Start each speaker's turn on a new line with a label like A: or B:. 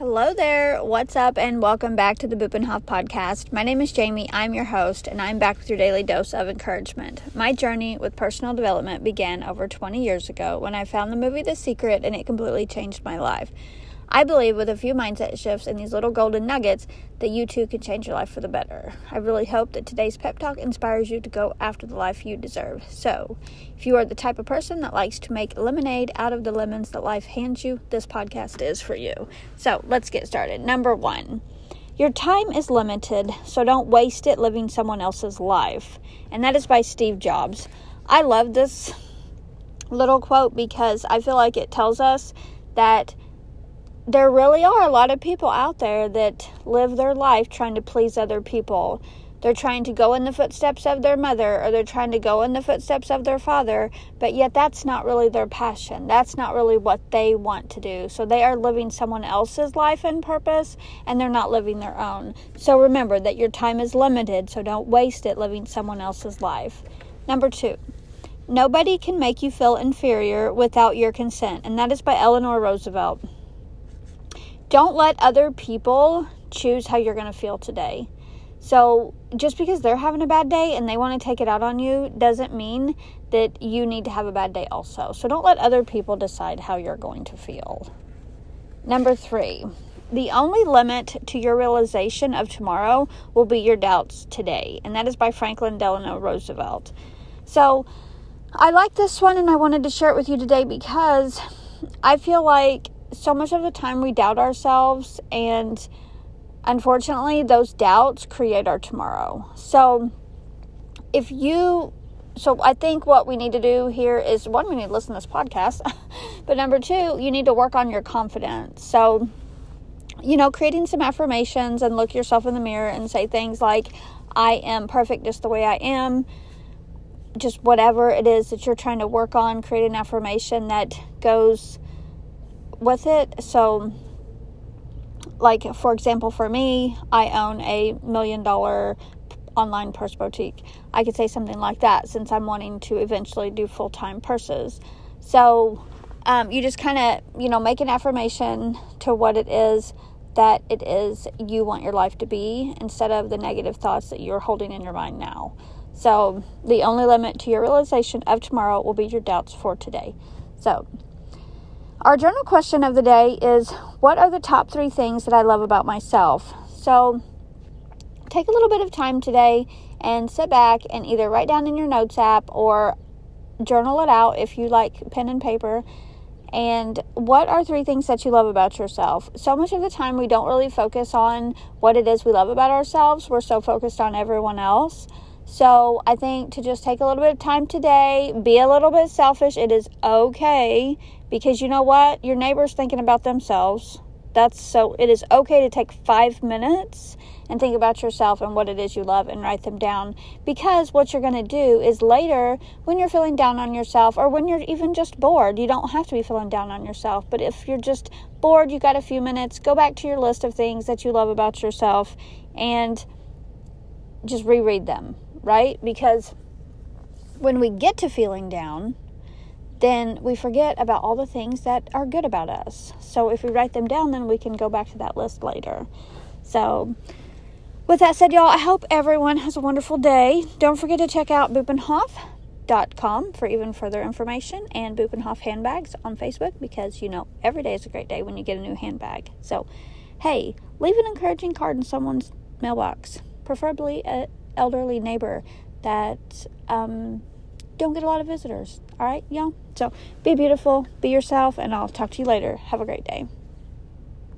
A: Hello there, what's up, and welcome back to the Bupenhoff podcast. My name is Jamie, I'm your host, and I'm back with your daily dose of encouragement. My journey with personal development began over 20 years ago when I found the movie The Secret and it completely changed my life. I believe with a few mindset shifts and these little golden nuggets that you too can change your life for the better. I really hope that today's pep talk inspires you to go after the life you deserve. So, if you are the type of person that likes to make lemonade out of the lemons that life hands you, this podcast is for you. So, let's get started. Number one. Your time is limited, so don't waste it living someone else's life. And that is by Steve Jobs. I love this little quote because I feel like it tells us that there really are a lot of people out there that live their life trying to please other people. They're trying to go in the footsteps of their mother or they're trying to go in the footsteps of their father, but yet that's not really their passion. That's not really what they want to do. So they are living someone else's life and purpose and they're not living their own. So remember that your time is limited, so don't waste it living someone else's life. Number two, nobody can make you feel inferior without your consent, and that is by Eleanor Roosevelt. Don't let other people choose how you're going to feel today. So, just because they're having a bad day and they want to take it out on you doesn't mean that you need to have a bad day also. So, don't let other people decide how you're going to feel. Number three, the only limit to your realization of tomorrow will be your doubts today. And that is by Franklin Delano Roosevelt. So, I like this one and I wanted to share it with you today because I feel like so much of the time we doubt ourselves, and unfortunately, those doubts create our tomorrow. So, if you so I think what we need to do here is one, we need to listen to this podcast, but number two, you need to work on your confidence. So, you know, creating some affirmations and look yourself in the mirror and say things like, I am perfect just the way I am. Just whatever it is that you're trying to work on, create an affirmation that goes with it. So, like, for example, for me, I own a million dollar online purse boutique. I could say something like that since I'm wanting to eventually do full time purses. So, um, you just kind of, you know, make an affirmation to what it is that it is you want your life to be instead of the negative thoughts that you're holding in your mind now. So, the only limit to your realization of tomorrow will be your doubts for today. So, our journal question of the day is What are the top three things that I love about myself? So, take a little bit of time today and sit back and either write down in your notes app or journal it out if you like pen and paper. And what are three things that you love about yourself? So much of the time, we don't really focus on what it is we love about ourselves. We're so focused on everyone else. So I think to just take a little bit of time today, be a little bit selfish. It is okay because you know what? Your neighbor's thinking about themselves. That's so it is okay to take five minutes and think about yourself and what it is you love and write them down. Because what you're going to do is later, when you're feeling down on yourself or when you're even just bored, you don't have to be feeling down on yourself. But if you're just bored, you got a few minutes, go back to your list of things that you love about yourself and just reread them, right? Because when we get to feeling down, then we forget about all the things that are good about us. So if we write them down, then we can go back to that list later. So, with that said, y'all, I hope everyone has a wonderful day. Don't forget to check out bupenhoff.com for even further information and Bupenhoff handbags on Facebook because you know every day is a great day when you get a new handbag. So, hey, leave an encouraging card in someone's mailbox, preferably an elderly neighbor that um, don't get a lot of visitors. All right, y'all? So be beautiful, be yourself, and I'll talk to you later. Have a great day.